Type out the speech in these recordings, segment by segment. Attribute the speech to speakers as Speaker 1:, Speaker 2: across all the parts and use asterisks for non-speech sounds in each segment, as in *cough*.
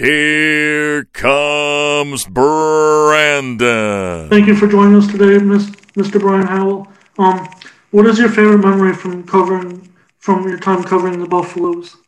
Speaker 1: Here comes Brandon.
Speaker 2: Thank you for joining us today, Mr. Brian Howell. Um, what is your favorite memory from covering from your time covering the Buffaloes?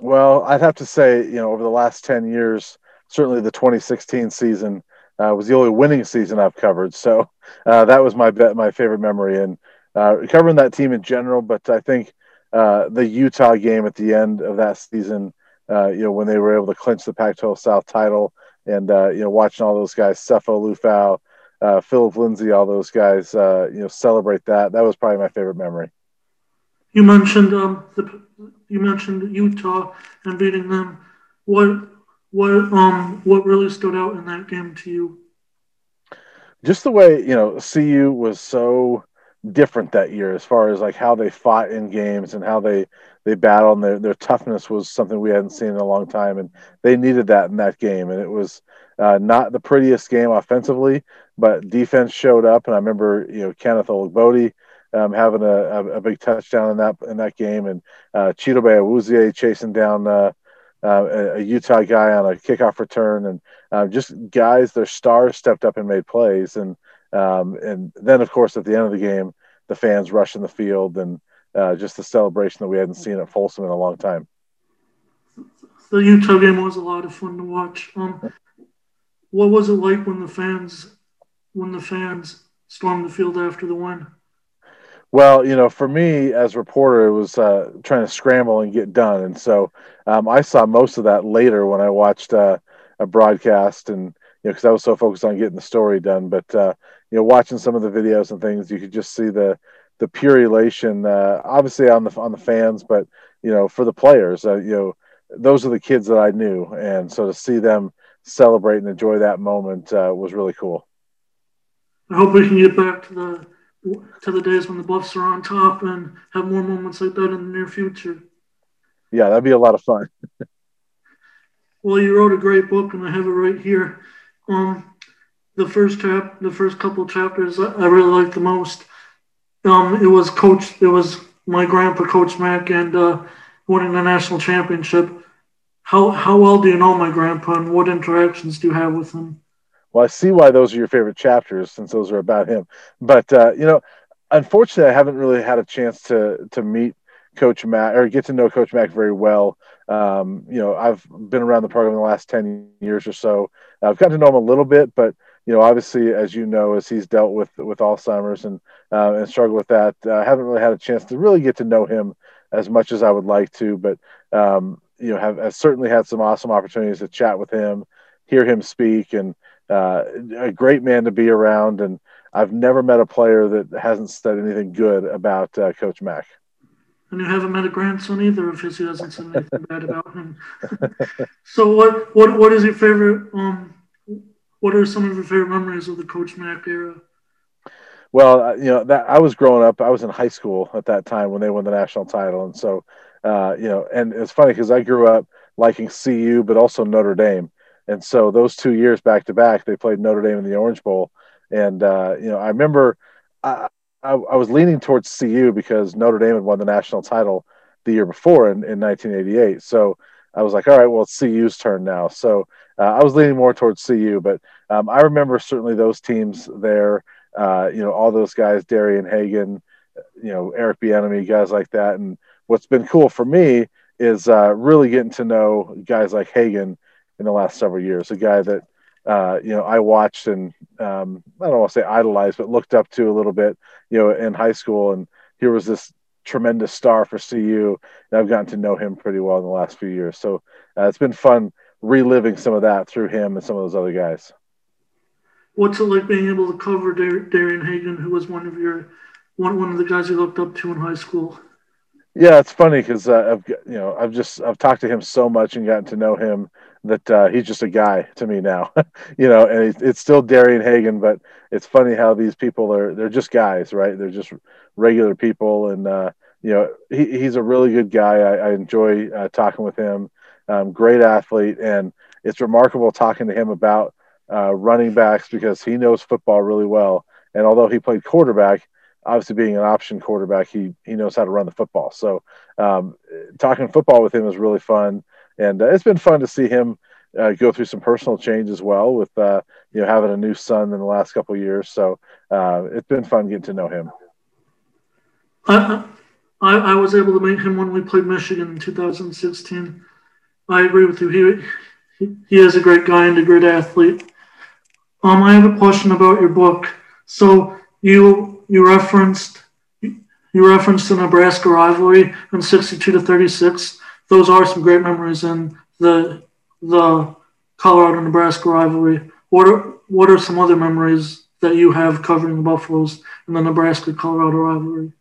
Speaker 3: Well, I'd have to say, you know, over the last ten years, certainly the 2016 season uh, was the only winning season I've covered. So uh, that was my my favorite memory, and uh, covering that team in general. But I think uh, the Utah game at the end of that season, uh, you know, when they were able to clinch the Pac-12 South title, and uh, you know, watching all those guys, Sefo Liufau, Phillip Lindsay, all those guys, you know, celebrate that. That was probably my favorite memory.
Speaker 2: You mentioned um, the you mentioned Utah and beating them. What what um what really stood out in that game to you?
Speaker 3: Just the way you know CU was so different that year as far as like how they fought in games and how they they battled and their, their toughness was something we hadn't seen in a long time and they needed that in that game and it was uh, not the prettiest game offensively but defense showed up and I remember you know Kenneth Olugbodi um, having a, a, a, big touchdown in that in that game and uh, Chidobe Awuzie chasing down uh, uh, a, a, Utah guy on a kickoff return, and uh, just guys, their stars stepped up and made plays, and um, and then of course at the end of the game, the fans rushing the field, and uh, just the celebration that we hadn't seen at Folsom in a long time.
Speaker 2: The Utah game was a lot of fun to watch. Um, what was it like when the fans when the fans stormed the field after the win?
Speaker 3: Well, you know, for me as reporter, it was uh, trying to scramble and get done, and so um, I saw most of that later when I watched uh, a broadcast, and you know, because I was so focused on getting the story done. But uh, you know, watching some of the videos and things, you could just see the the pure elation, uh, obviously on the on the fans, but you know, for the players, uh, you know, those are the kids that I knew, and so to see them celebrate and enjoy that moment uh, was really cool.
Speaker 2: I hope we can get back to the to the days when the Buffs are on top and have more moments like that in the near future.
Speaker 3: Yeah, that'd be a lot of fun. *laughs*
Speaker 2: well, you wrote a great book, and I have it right here. Um, the first chap, the first couple chapters, I really liked the most. Um, it was Coach. It was my grandpa, Coach Mack, and uh, winning the national championship. How how well do you know my grandpa, and what interactions do you have with him?
Speaker 3: Well, I see why those are your favorite chapters since those are about him. But uh, you know, unfortunately, I haven't really had a chance to to meet Coach Mack or get to know Coach Mack very well. Um, you know, I've been around the program the last ten years or so. I've gotten to know him a little bit, but you know, obviously, as you know, as he's dealt with with Alzheimer's and uh, and struggled with that, uh, I haven't really had a chance to really get to know him as much as I would like to. But um, you know, have, have certainly had some awesome opportunities to chat with him, hear him speak, and uh, a great man to be around, and I've never met a player that hasn't said anything good about uh, Coach Mack.
Speaker 2: And you haven't met a grandson either of his who hasn't said anything bad about him. *laughs* so, what what what is your favorite? Um, what are some of your favorite memories of the Coach Mack era?
Speaker 3: Well, uh, you know that I was growing up. I was in high school at that time when they won the national title, and so uh, you know, and it's funny because I grew up liking CU, but also Notre Dame. And so those two years back to back, they played Notre Dame in the Orange Bowl. And, uh, you know, I remember I, I, I, was leaning towards CU because Notre Dame had won the national title the year before in, in 1988. So I was like, all right, well, it's CU's turn now. So uh, I was leaning more towards CU. But um, I remember certainly those teams there, uh, you know, all those guys, Darian Hagan, you know, Eric Bieniemy, guys like that. And what's been cool for me is uh, really getting to know guys like Hagan in the last several years. A guy that uh, you know I watched and um, I don't want to say idolized, but looked up to a little bit, you know, in high school. And here was this tremendous star for CU, and I've gotten to know him pretty well in the last few years. So uh, it's been fun reliving some of that through him and some of those other guys.
Speaker 2: What's it like being able to cover Dar- Darian Hagan, who was one of your one one of the guys you looked up to in high school?
Speaker 3: Yeah, it's funny because uh, I've you know I've just I've talked to him so much and gotten to know him that uh, he's just a guy to me now, *laughs* you know. And it's still Darian Hagan, but it's funny how these people are they're just guys, right? They're just regular people, and uh, you know he, he's a really good guy. I, I enjoy uh, talking with him. Um, great athlete, and it's remarkable talking to him about uh, running backs because he knows football really well. And although he played quarterback, obviously being an option quarterback, he he knows how to run the football. So um, talking football with him is really fun, and uh, it's been fun to see him uh, go through some personal change as well with uh, you know having a new son in the last couple years. So uh, it's been fun getting to know him.
Speaker 2: I, I, I was able to meet him when we played Michigan in 2016. I agree with you. He, he, is a great guy and a great athlete. Um, I have a question about your book. So you you referenced you referenced the Nebraska rivalry in 62 to 36. Those are some great memories in the the Colorado Nebraska rivalry. What are what are some other memories that you have covering the Buffaloes and the Nebraska Colorado rivalry?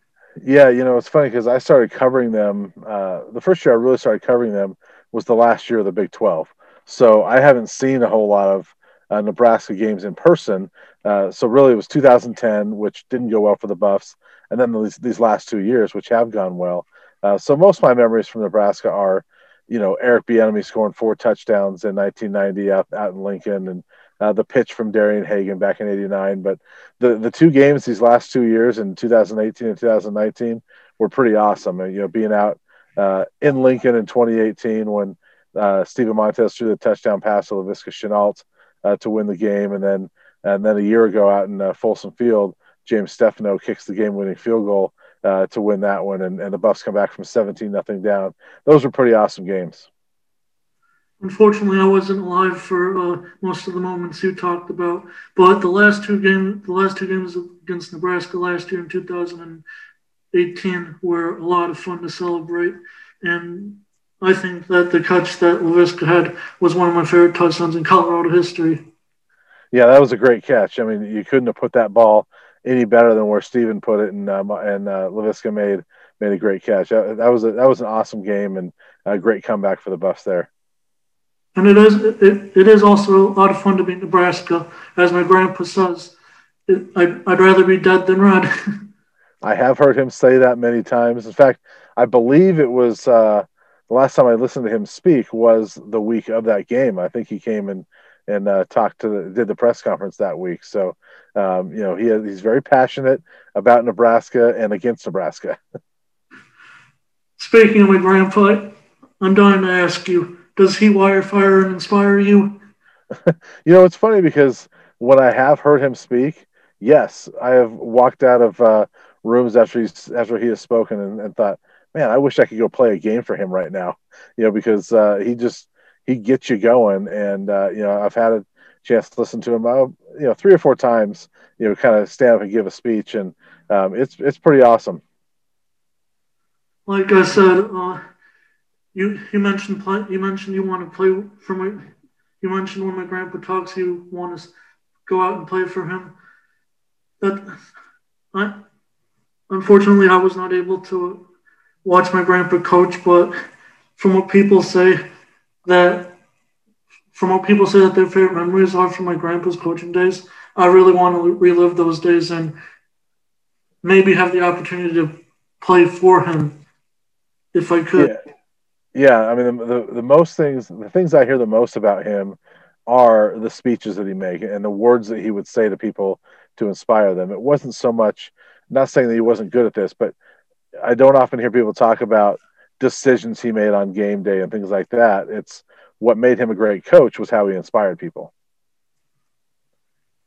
Speaker 3: Yeah, you know, it's funny because I started covering them. Uh, the first year I really started covering them was the last year of the Big 12. So I haven't seen a whole lot of uh, Nebraska games in person. Uh, so really, it was 2010, which didn't go well for the Buffs, and then these, these last two years, which have gone well. Uh, so most of my memories from Nebraska are, you know, Eric Bieniemy scoring four touchdowns in 1990 out, out in Lincoln, and uh, the pitch from Darian Hagan back in '89. But the the two games these last two years in 2018 and 2019 were pretty awesome. And, you know, being out uh, in Lincoln in 2018 when uh, Steven Montez threw the touchdown pass to Laviska Shenault uh, to win the game, and then and then a year ago out in uh, Folsom Field, James Stefanou kicks the game-winning field goal uh, to win that one, and, and the Buffs come back from 17 nothing down. Those were pretty awesome games.
Speaker 2: Unfortunately, I wasn't alive for uh, most of the moments you talked about. But the last two games, the last two games against Nebraska last year in 2018 were a lot of fun to celebrate. And I think that the catch that Laviska had was one of my favorite touchdowns in Colorado history.
Speaker 3: Yeah, that was a great catch. I mean, you couldn't have put that ball any better than where Steven put it, and uh, and uh, Laviska made made a great catch. That, that was a, that was an awesome game and a great comeback for the Buffs there.
Speaker 2: And it is it, it is also a lot of fun to beat Nebraska, as my grandpa says. It, I'd, I'd rather be dead than red. *laughs*
Speaker 3: I have heard him say that many times. In fact, I believe it was uh, the last time I listened to him speak was the week of that game. I think he came and and uh, talked to the, did the press conference that week. So um, you know he he's very passionate about Nebraska and against Nebraska. *laughs*
Speaker 2: Speaking of my grandpa, I'm dying to ask you does he wire fire and inspire you? *laughs*
Speaker 3: you know, it's funny because when I have heard him speak, yes, I have walked out of uh, rooms after he's after he has spoken and, and, thought, man, I wish I could go play a game for him right now. You know, because uh, he just he gets you going, and uh, you know, I've had a chance to listen to him, uh, you know, three or four times. You know, kind of stand up and give a speech, and um, it's it's pretty awesome.
Speaker 2: Like I said, uh, you you mentioned play, you mentioned you want to play for my you mentioned when my grandpa talks you want to go out and play for him. That I unfortunately I was not able to watch my grandpa coach, but from what people say that from what people say that their favorite memories are from my grandpa's coaching days, I really want to relive those days and maybe have the opportunity to play for him if I could.
Speaker 3: Yeah yeah, I mean the, the, the most things the things I hear the most about him are the speeches that he make and the words that he would say to people to inspire them. It wasn't so much not saying that he wasn't good at this, but I don't often hear people talk about decisions he made on game day and things like that. It's what made him a great coach was how he inspired people.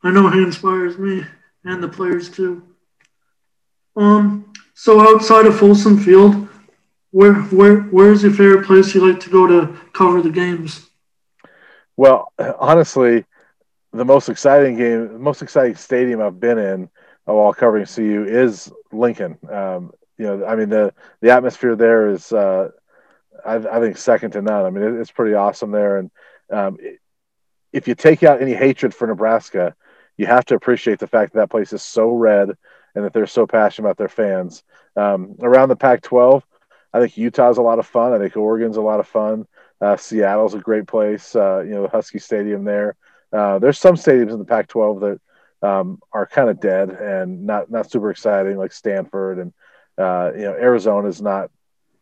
Speaker 2: I know he inspires me and the players too. Um, so outside of Folsom Field, where where where is your favorite place you like to go to cover the games?
Speaker 3: Well, honestly, the most exciting game, the most exciting stadium I've been in while covering CU is Lincoln. Um, you know, I mean the the atmosphere there is, uh, I, I, think, second to none. I mean, it, it's pretty awesome there, and um, if you take out any hatred for Nebraska, you have to appreciate the fact that that place is so red and that they're so passionate about their fans. Um, around the Pac-12, I think Utah's a lot of fun. I think Oregon's a lot of fun. Uh, Seattle's a great place. Uh, you know, Husky Stadium there. Uh, there's some stadiums in the Pac-12 that um, are kind of dead and not not super exciting, like Stanford and uh, you know Arizona is not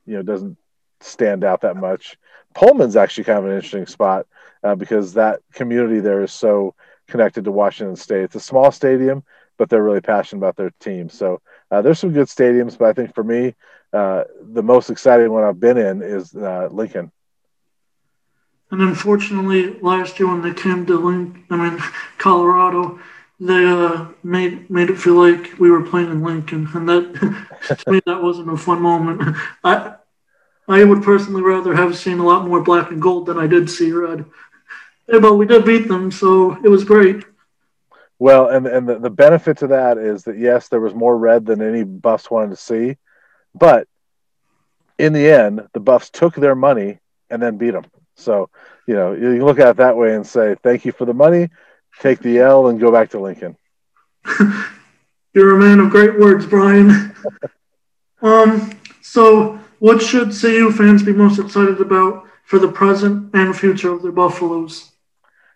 Speaker 3: you know doesn't stand out that much. Pullman's actually kind of an interesting spot uh, because that community there is so connected to Washington State. It's a small stadium, but they're really passionate about their team. So uh, there's some good stadiums, but I think for me, uh, the most exciting one I've been in is uh, Lincoln.
Speaker 2: And unfortunately, last year when they came to Lincoln, I mean Colorado, they uh, made made it feel like we were playing in Lincoln, and that *laughs* to me that wasn't a fun moment. *laughs* I I would personally rather have seen a lot more black and gold than I did see red. But we did beat them, so it was great.
Speaker 3: Well, and and the, the benefit to that is that yes, there was more red than any Buffs wanted to see, but in the end, the Buffs took their money and then beat them. So, you know, you look at it that way and say, thank you for the money, take the L, and go back to Lincoln. *laughs*
Speaker 2: You're a man of great words, Brian. *laughs* um, so, what should CU fans be most excited about for the present and future of the Buffaloes?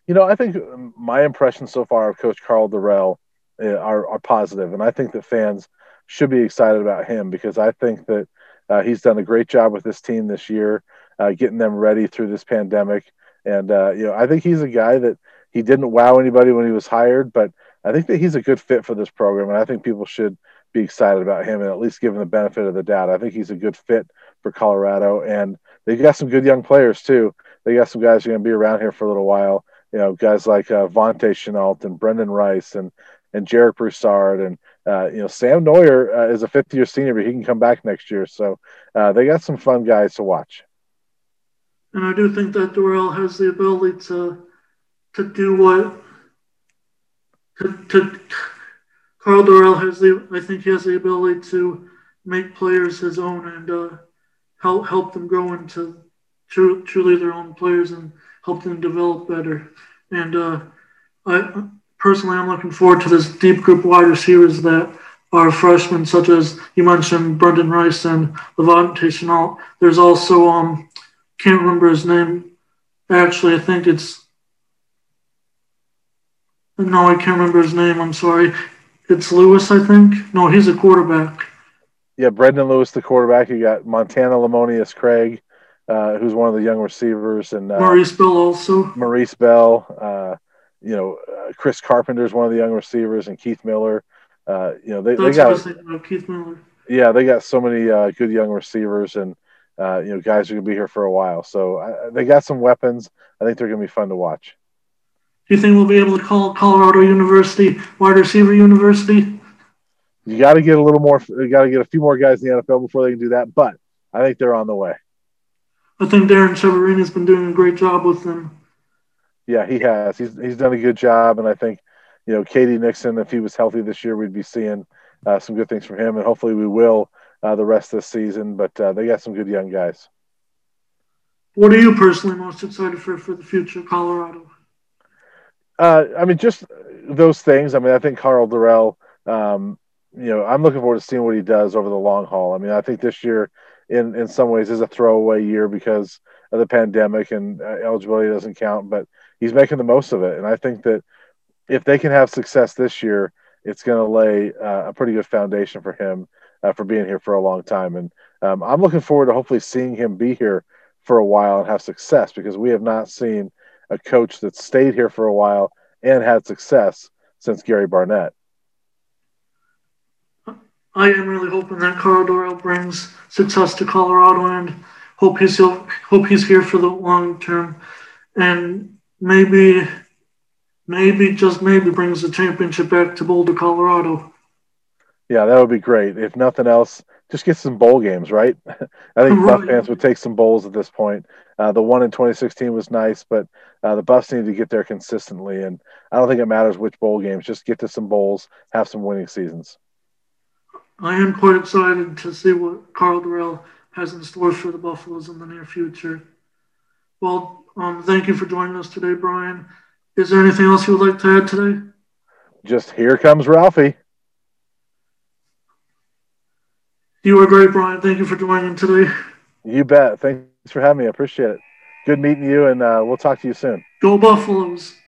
Speaker 3: You know, I think my impressions so far of Coach Karl Dorrell eh, are, are positive, and I think that fans should be excited about him because I think that uh, he's done a great job with this team this year, uh, getting them ready through this pandemic. And uh, you know, I think he's a guy that he didn't wow anybody when he was hired, but I think that he's a good fit for this program, and I think people should be excited about him and at least give him the benefit of the doubt. I think he's a good fit for Colorado, and they got some good young players too. They got some guys who are going to be around here for a little while. You know, guys like uh, Vontae Shenault and Brendan Rice and and Jarek Broussard and uh, you know, Sam Noyer uh, is a fifth year senior, but he can come back next year. So uh, they got some fun guys to watch.
Speaker 2: And I do think that Dorrell has the ability to to do what to, to Karl Dorrell has the I think he has the ability to make players his own and uh, help help them grow into truly their own players and help them develop better. And uh, I personally, I'm looking forward to this deep group wide receivers that are freshmen, such as you mentioned Brendan Rice and Levante Shenault. There's also um can't remember his name. Actually, I think it's no, I can't remember his name. I'm sorry. It's Lewis, I think. No, he's a quarterback.
Speaker 3: Yeah, Brendan Lewis, the quarterback. You got Montana Lemonious Craig, uh, who's one of the young receivers, and
Speaker 2: uh, Maurice Bell also.
Speaker 3: Maurice Bell. Uh, you know, uh, Chris Carpenter is one of the young receivers, and Keith Miller. Uh, you know, they, they got
Speaker 2: Keith Miller.
Speaker 3: Yeah, they got so many uh, good young receivers, and uh, you know, guys are gonna be here for a while. So they got some weapons. I think they're gonna be fun to watch.
Speaker 2: Do you think we'll be able to call Colorado University wide receiver university?
Speaker 3: You got to get a little more. You got to get a few more guys in the NFL before they can do that. But I think they're on the way.
Speaker 2: I think Darrin Chiaverini has been doing a great job with them.
Speaker 3: Yeah, he has. He's he's done a good job, and I think you know K.D. Nixon, if he was healthy this year, we'd be seeing uh, some good things from him, and hopefully we will uh, the rest of the season. But uh, they got some good young guys.
Speaker 2: What are you personally most excited for for the future Colorado?
Speaker 3: Uh, I mean, just those things. I mean, I think Karl Dorrell. Um, you know, I'm looking forward to seeing what he does over the long haul. I mean, I think this year, in in some ways, is a throwaway year because of the pandemic and uh, eligibility doesn't count. But he's making the most of it. And I think that if they can have success this year, it's going to lay uh, a pretty good foundation for him uh, for being here for a long time. And um, I'm looking forward to hopefully seeing him be here for a while and have success because we have not seen a coach that stayed here for a while and had success since Gary Barnett.
Speaker 2: I am really hoping that Karl Dorrell brings success to Colorado and hope he's hope he's here for the long term. And maybe, maybe just maybe brings the championship back to Boulder, Colorado.
Speaker 3: Yeah, that would be great. If nothing else, just get some bowl games, right? *laughs* I think right. Buff fans would take some bowls at this point. Uh, the one in 2016 was nice, but uh, the Buffs need to get there consistently. And I don't think it matters which bowl games. Just get to some bowls, have some winning seasons.
Speaker 2: I am quite excited to see what Karl Dorrell has in store for the Buffaloes in the near future. Well, um, thank you for joining us today, Brian. Is there anything else you would like to add today?
Speaker 3: Just here comes Ralphie.
Speaker 2: You are great, Brian. Thank you for joining today.
Speaker 3: You bet. Thanks for having me. I appreciate it. Good meeting you, and uh, we'll talk to you soon.
Speaker 2: Go Buffaloes.